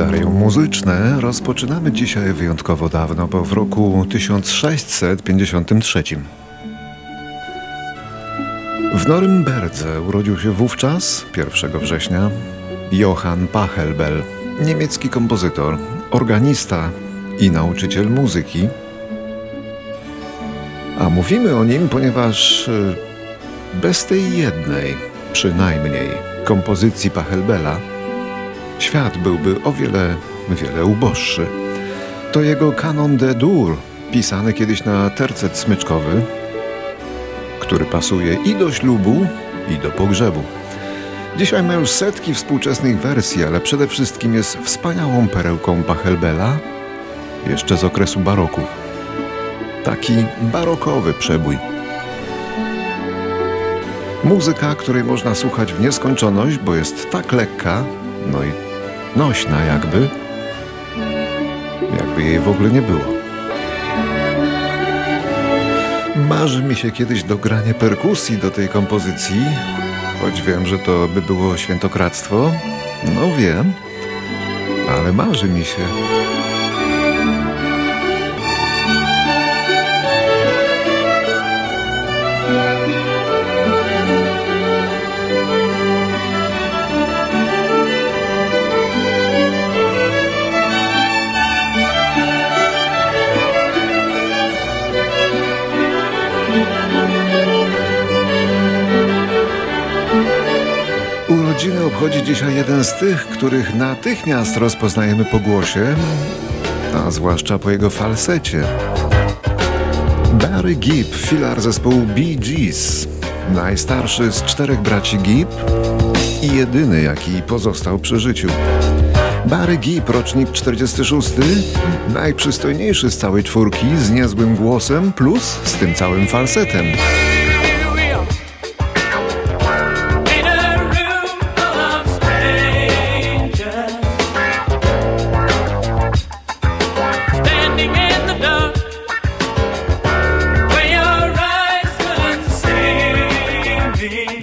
Kalendarium muzyczne rozpoczynamy dzisiaj wyjątkowo dawno, bo w roku 1653. W Norymberdze urodził się wówczas, 1 września, Johann Pachelbel, niemiecki kompozytor, organista i nauczyciel muzyki. A mówimy o nim, ponieważ e, bez tej jednej, przynajmniej, kompozycji Pachelbela świat byłby o wiele, wiele uboższy. To jego kanon de dur, pisany kiedyś na tercet smyczkowy, który pasuje i do ślubu, i do pogrzebu. Dzisiaj ma już setki współczesnych wersji, ale przede wszystkim jest wspaniałą perełką Pachelbela, jeszcze z okresu baroku. Taki barokowy przebój. Muzyka, której można słuchać w nieskończoność, bo jest tak lekka, no i nośna jakby, jakby jej w ogóle nie było. Marzy mi się kiedyś dogranie perkusji do tej kompozycji, choć wiem, że to by było świętokradztwo. No wiem, ale marzy mi się. Urodziny obchodzi dzisiaj jeden z tych, których natychmiast rozpoznajemy po głosie, a zwłaszcza po jego falsecie. Barry Gibb, filar zespołu Bee Gees, najstarszy z czterech braci Gibb i jedyny, jaki pozostał przy życiu. Barry Gibb, rocznik 46, najprzystojniejszy z całej czwórki, z niezłym głosem plus z tym całym falsetem.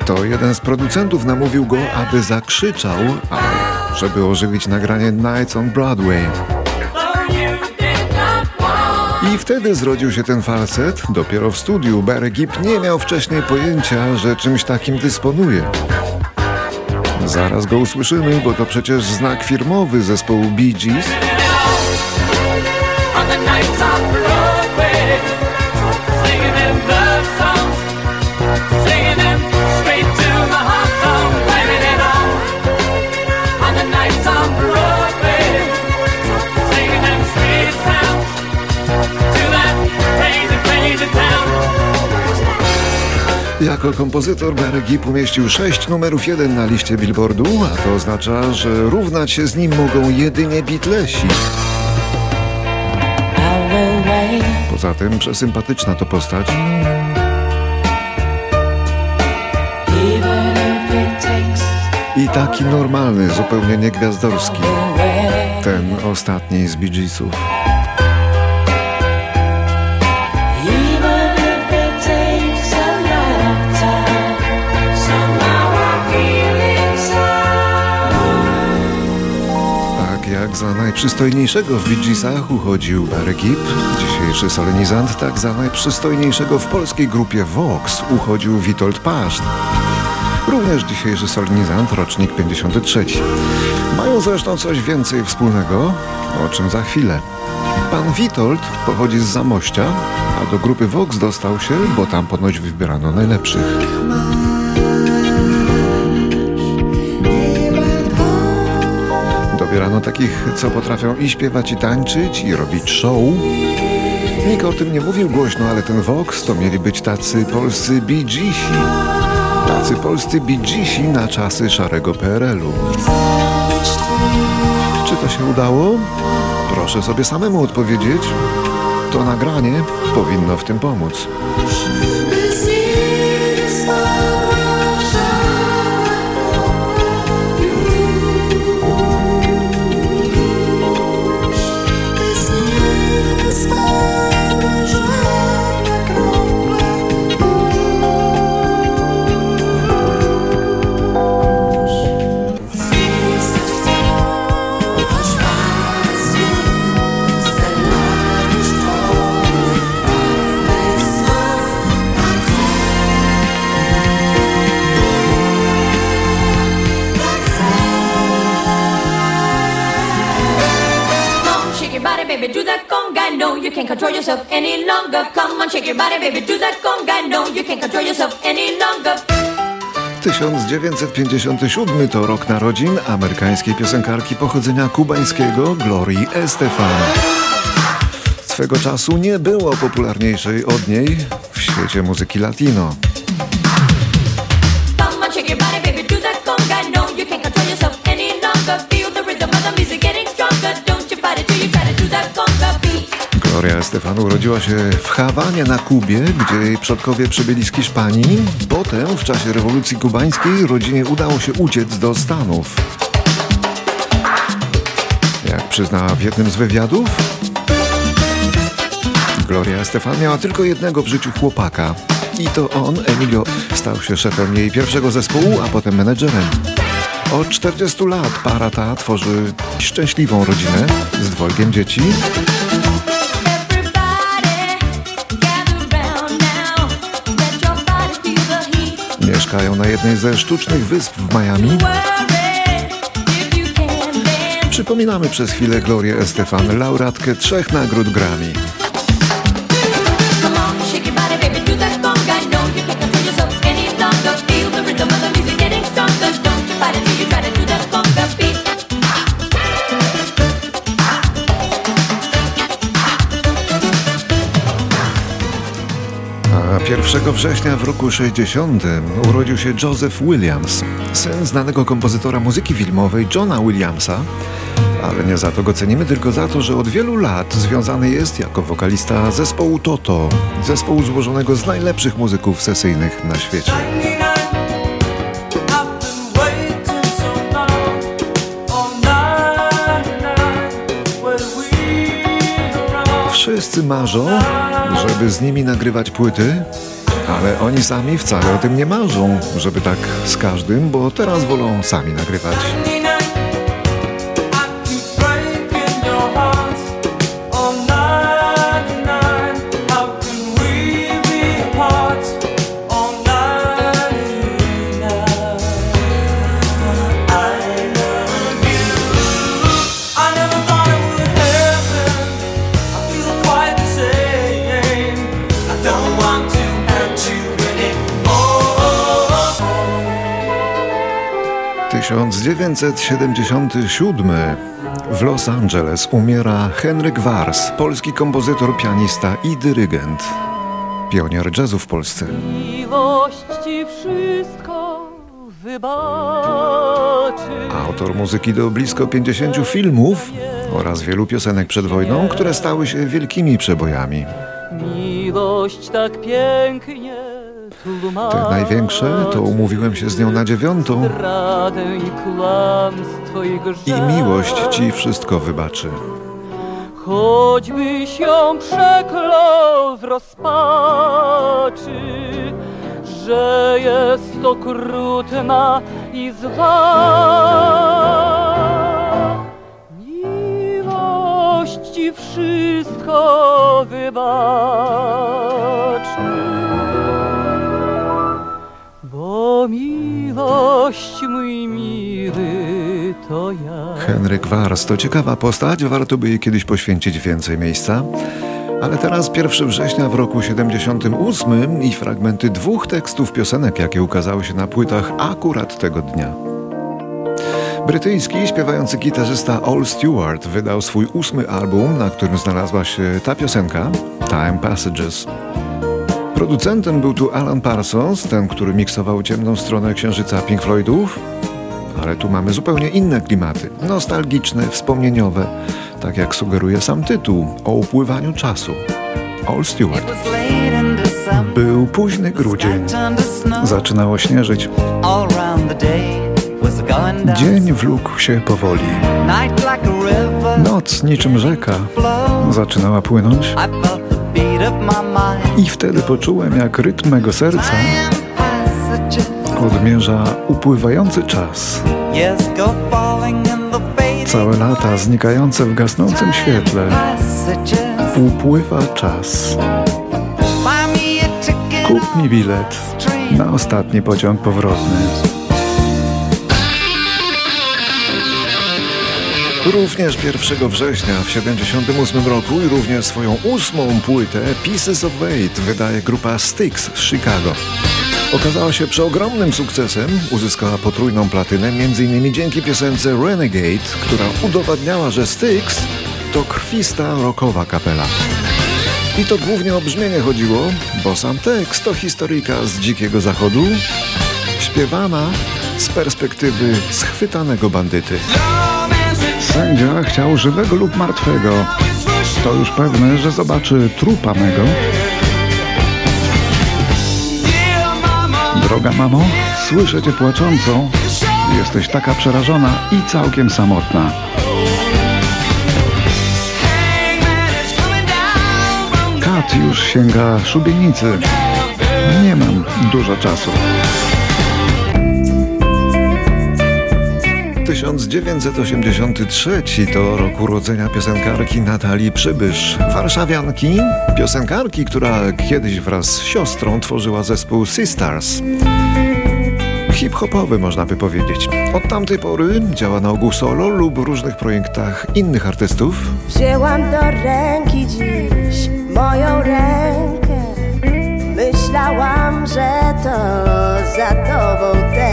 To jeden z producentów namówił go, aby zakrzyczał, żeby ożywić nagranie Nights on Broadway. I wtedy zrodził się ten falset. Dopiero w studiu Barry Gibb nie miał wcześniej pojęcia, że czymś takim dysponuje. Zaraz go usłyszymy, bo to przecież znak firmowy zespołu Bee Gees. Jako kompozytor Barry Gibb umieścił sześć numerów jeden na liście Billboardu, a to oznacza, że równać się z nim mogą jedynie Beatlesi. Poza tym przesympatyczna to postać. I taki normalny, zupełnie niegwiazdorski. Ten ostatni z Bee Geesów. Za najprzystojniejszego w Bee Geesach uchodził Gibb, dzisiejszy solenizant, tak za najprzystojniejszego w polskiej grupie Vox uchodził Witold Paszt. Również dzisiejszy solenizant, rocznik 53. Mają zresztą coś więcej wspólnego, o czym za chwilę. Pan Witold pochodzi z Zamościa, a do grupy Vox dostał się, bo tam ponoć wybierano najlepszych. Dobierano takich, co potrafią i śpiewać, i tańczyć, i robić show. Nikt o tym nie mówił głośno, ale ten Vox to mieli być tacy polscy Geesi. Tacy polscy Geesi na czasy szarego PRL-u. Czy to się udało? Proszę sobie samemu odpowiedzieć. To nagranie powinno w tym pomóc. Yourself any longer. Come on, shake your body, baby, do that conga. No, you can't control yourself any longer. 1957 to rok narodzin amerykańskiej piosenkarki pochodzenia kubańskiego Glorii Estefan. Swego czasu nie było popularniejszej od niej w świecie muzyki latino. Gloria Estefan urodziła się w Hawanie na Kubie, gdzie jej przodkowie przybyli z Hiszpanii. Potem, w czasie rewolucji kubańskiej, rodzinie udało się uciec do Stanów. Jak przyznała w jednym z wywiadów, Gloria Estefan miała tylko jednego w życiu chłopaka. I to on, Emilio, stał się szefem jej pierwszego zespołu, a potem menedżerem. Od 40 lat para ta tworzy szczęśliwą rodzinę z dwojgiem dzieci. Mieszkają na jednej ze sztucznych wysp w Miami. Przypominamy przez chwilę Glorię Estefan, laureatkę trzech nagród Grammy. 1 września w roku 60 urodził się Joseph Williams, syn znanego kompozytora muzyki filmowej Johna Williamsa, ale nie za to go cenimy, tylko za to, że od wielu lat związany jest jako wokalista zespołu Toto, zespołu złożonego z najlepszych muzyków sesyjnych na świecie. Wszyscy marzą, żeby z nimi nagrywać płyty, ale oni sami wcale o tym nie marzą, żeby tak z każdym, bo teraz wolą sami nagrywać. Tysiąc dziewięćset siedemdziesiąty siódmy w Los Angeles umiera Henryk Wars, polski kompozytor, pianista i dyrygent. Pionier jazzu w Polsce. Miłość ci wszystko wybaczy. Autor muzyki do blisko 50 filmów oraz wielu piosenek przed wojną, które stały się wielkimi przebojami. Miłość tak pięknie te największe to umówiłem się z nią na dziewiątą i miłość ci wszystko wybaczy. Choćbyś ją przeklął w rozpaczy, że jest okrutna i zła. Miłość ci wszystko wybaczy. Miłość, mój miły, to ja. Henryk Wars to ciekawa postać, warto by jej kiedyś poświęcić więcej miejsca. Ale teraz 1 września w roku 78 i fragmenty dwóch tekstów piosenek, jakie ukazały się na płytach akurat tego dnia. Brytyjski śpiewający gitarzysta All Stewart wydał swój ósmy album, na którym znalazła się ta piosenka Time Passages. Producentem był tu Alan Parsons, ten, który miksował ciemną stronę księżyca Pink Floydów. Ale tu mamy zupełnie inne klimaty, nostalgiczne, wspomnieniowe, tak jak sugeruje sam tytuł, o upływaniu czasu. All Stewart. Był późny grudzień. Zaczynało śnieżyć. Dzień wlókł się powoli. Noc niczym rzeka zaczynała płynąć. I wtedy poczułem, jak rytm mego serca odmierza upływający czas. Całe lata znikające w gasnącym świetle. Upływa czas. Kup mi bilet na ostatni pociąg powrotny. Również 1 września w 1978 roku i również swoją ósmą płytę Pieces of Weight wydaje grupa Styx z Chicago. Okazała się przeogromnym sukcesem, uzyskała potrójną platynę m.in. dzięki piosence Renegade, która udowadniała, że Styx to krwista rockowa kapela. I to głównie o brzmienie chodziło, bo sam tekst to historyjka z dzikiego zachodu, śpiewana z perspektywy schwytanego bandyty. Sędzia chciał żywego lub martwego. To już pewne, że zobaczy trupa mego. Droga mamo, słyszę cię płaczącą. Jesteś taka przerażona i całkiem samotna. Kat już sięga szubienicy. Nie mam dużo czasu. 1983 to rok urodzenia piosenkarki Natalii Przybysz, warszawianki, piosenkarki, która kiedyś wraz z siostrą tworzyła zespół Sisters. Hip-hopowy można by powiedzieć. Od tamtej pory działa na ogół solo lub w różnych projektach innych artystów. Wzięłam do ręki dziś moją rękę Myślałam, że to za tobą tęsknię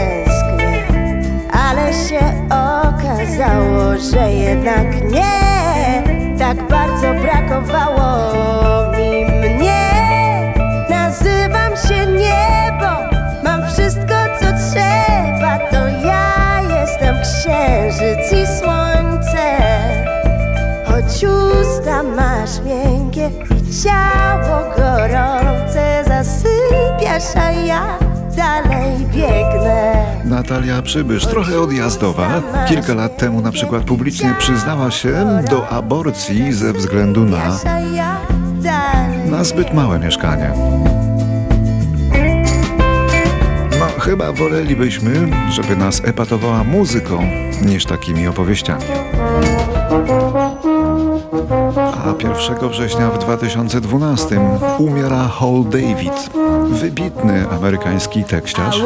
okazało, że jednak nie. Tak bardzo brakowało mi mnie. Nazywam się niebo, mam wszystko co trzeba. To ja jestem księżyc i słońce. Choć usta masz miękkie i ciało gorące Zasypiasz, a ja dalej biegnę Natalia Przybysz, trochę odjazdowa. Kilka lat temu na przykład publicznie przyznała się do aborcji ze względu na, na zbyt małe mieszkanie. No, chyba wolelibyśmy, żeby nas epatowała muzyką, niż takimi opowieściami. A 1 września w 2012 umiera Hall David, wybitny amerykański tekściarz.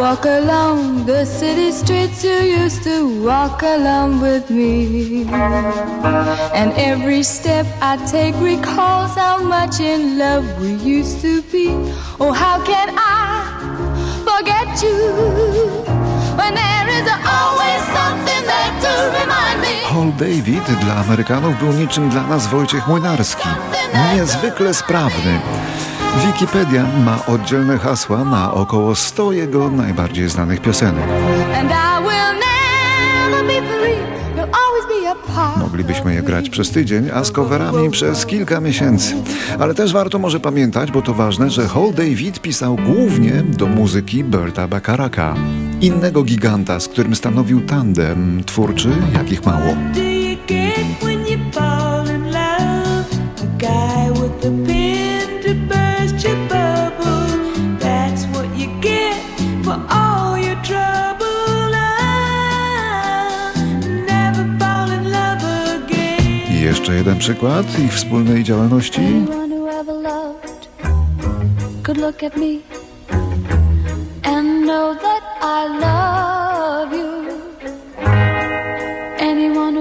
Forget you when there is always Hall David dla Amerykanów był niczym dla nas Wojciech Młynarski. Niezwykle sprawny. Wikipedia ma oddzielne hasła na około 100 jego najbardziej znanych piosenek. Moglibyśmy je grać przez tydzień, a z coverami przez kilka miesięcy. Ale też warto może pamiętać, bo to ważne, że Hall David pisał głównie do muzyki Berta Bacharaka, innego giganta, z którym stanowił tandem twórczy, jakich mało. Jeden przykład ich wspólnej działalności. Anyone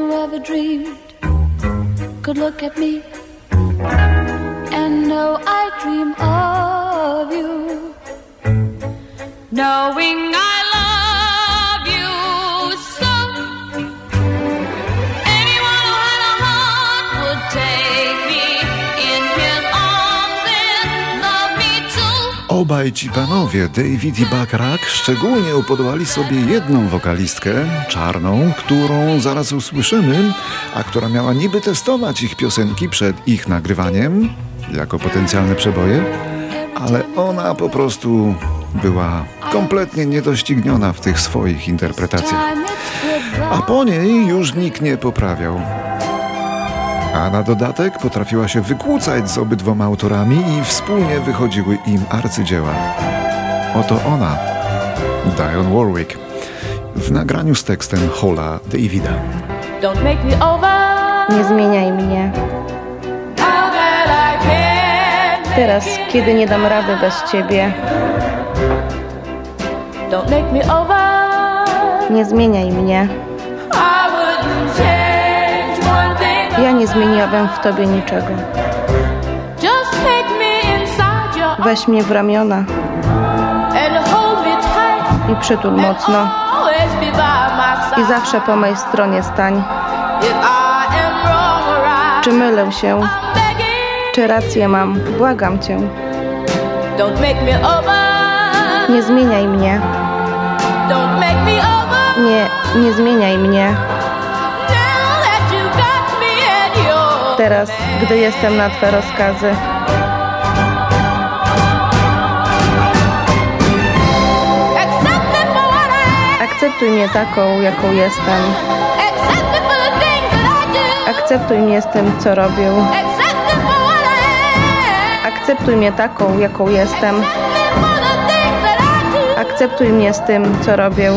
who Obaj ci panowie, David i Bacharach, szczególnie upodobali sobie jedną wokalistkę, czarną, którą zaraz usłyszymy, a która miała niby testować ich piosenki przed ich nagrywaniem, jako potencjalne przeboje, ale ona po prostu była kompletnie niedościgniona w tych swoich interpretacjach. A po niej już nikt nie poprawiał. A na dodatek potrafiła się wykłócać z obydwoma autorami i wspólnie wychodziły im arcydzieła. Oto ona, Dionne Warwick, w nagraniu z tekstem Hola Davida. Don't make me over. Nie zmieniaj mnie. Teraz, kiedy nie dam rady bez ciebie, Don't make me over. nie zmieniaj mnie. Zmieniłabym w tobie niczego. Weź mnie w ramiona i przytul mocno. I zawsze po mojej stronie stań. Czy mylę się? Czy rację mam? Błagam cię. Nie zmieniaj mnie. Nie, nie zmieniaj mnie. Teraz, gdy jestem na Twe rozkazy. Akceptuj mnie taką, jaką jestem. Akceptuj mnie z tym, co robię. Akceptuj mnie taką, jaką jestem. Akceptuj mnie z tym, co robię.